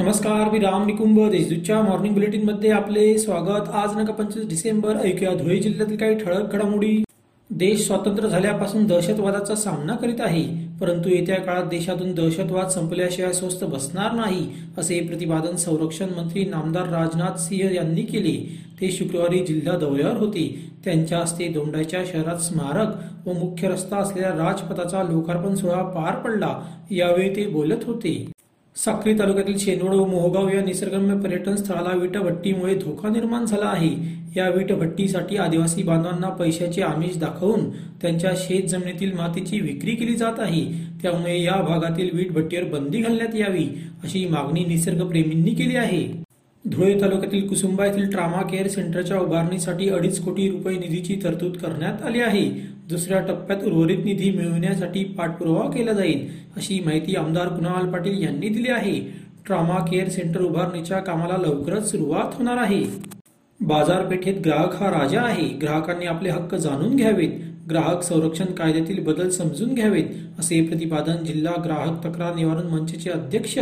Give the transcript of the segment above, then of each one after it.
नमस्कार मी राम निकुंभ देशदूतच्या मॉर्निंग बुलेटिनमध्ये आपले स्वागत. आज नका पंचवीस डिसेंबर ऐकूया धुळे जिल्ह्यातील काही ठळक घडामोडी. देश स्वतंत्र झाल्यापासून दहशतवादाचा सामना करीत आहे परंतु येत्या काळात देशातून दहशतवाद संपल्याशिवाय स्वस्त बसणार नाही असे प्रतिपादन संरक्षण मंत्री नामदार राजनाथ सिंह यांनी केले. ते शुक्रवारी जिल्हा दौऱ्यावर होते. त्यांच्या हस्ते दोंडाच्या शहरात स्मारक व मुख्य रस्ता असलेल्या राजपथाचा लोकार्पण सोहळा पार पडला. यावेळी ते बोलत होते. साक्री तालुक्यातील शेनवड व मोहगाव या निसर्गरम्य पर्यटन स्थळाला विटभट्टीमुळे धोका निर्माण झाला आहे. या विटभट्टीसाठी आदिवासी बांधवांना पैशाचे आमिष दाखवून त्यांच्या शेत जमिनीतील मातीची विक्री केली जात आहे. त्यामुळे या भागातील वीटभट्टीवर बंदी घालण्यात यावी अशी मागणी निसर्गप्रेमींनी केली आहे. धुळे तालुक्यातील कुसुंबा येथील ट्रामा केअर सेंटरच्या उभारणीसाठी अडीच कोटी रुपये निधीची तरतूद करण्यात आली आहे. दुसऱ्या टप्प्यात उर्वरित निधी मिळवण्यासाठी पाठपुरावा केला जाईल अशी माहिती आमदार कुणाल पाटील यांनी दिली आहे. ट्रामा केअर सेंटर उभारणीच्या कामाला लवकरच सुरुवात होणार आहे. बाजारपेठेत ग्राहक हा राजा आहे. ग्राहकांनी आपले हक्क जाणून घ्यावेत. ग्राहक संरक्षण कायद्यातील बदल समजून घ्यावेत असे प्रतिपादन जिल्हा ग्राहक तक्रार निवारण मंचचे अध्यक्ष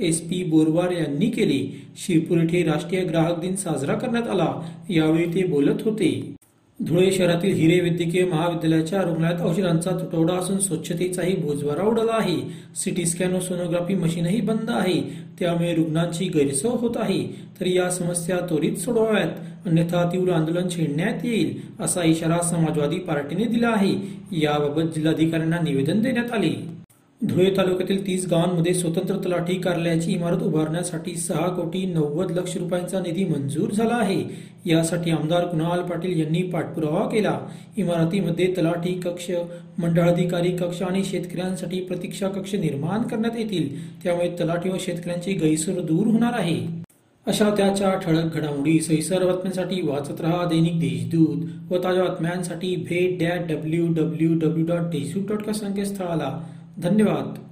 एस पी बोरवार यांनी केले. शिरपूर येथे राष्ट्रीय ग्राहक दिन साजरा करण्यात आला. यावेळी ते बोलत होते. धुळे शहरातील हिरे वैद्यकीय महाविद्यालयाच्या रुग्णालयात औषधांचा तुटवडा असून स्वच्छतेचाही बोजवारा उडाला आहे. सिटी स्कॅन व सोनोग्राफी मशीनही बंद आहे. त्यामुळे रुग्णांची गैरसोय होत आहे. तर या समस्या त्वरित सोडवाव्यात. अन्यथा तीव्र आंदोलन छेडण्यात येईल असा इशारा समाजवादी पार्टीने दिला आहे. याबाबत जिल्हाधिकाऱ्यांना निवेदन देण्यात आले. धुळे तालुक्यातील तीस गावांमध्ये स्वतंत्र तलाठी कार्यालयाची इमारत उभारण्यासाठी सहा कोटी नव्वद लक्ष रुपयांचा निधी मंजूर झाला आहे. यासाठी आमदार कुणाल पाटील यांनी पाठपुरावा केला. इमारतीमध्ये तलाठी कक्ष मंडळाधिकारी कक्ष आणि शेतकऱ्यांसाठी प्रतीक्षा कक्ष निर्माण करण्यात येतील. त्यामुळे तलाठी व शेतकऱ्यांची गैरसोय दूर होणार आहे. अशा त्याच्या ठळक घडामोडी सैसर बातम्यांसाठी वाचत रहा दैनिक देशदूत व ताज्या बातम्यांसाठी भेट that W W W dot Deshdoot dot संकेतस्थळाला. धन्यवाद.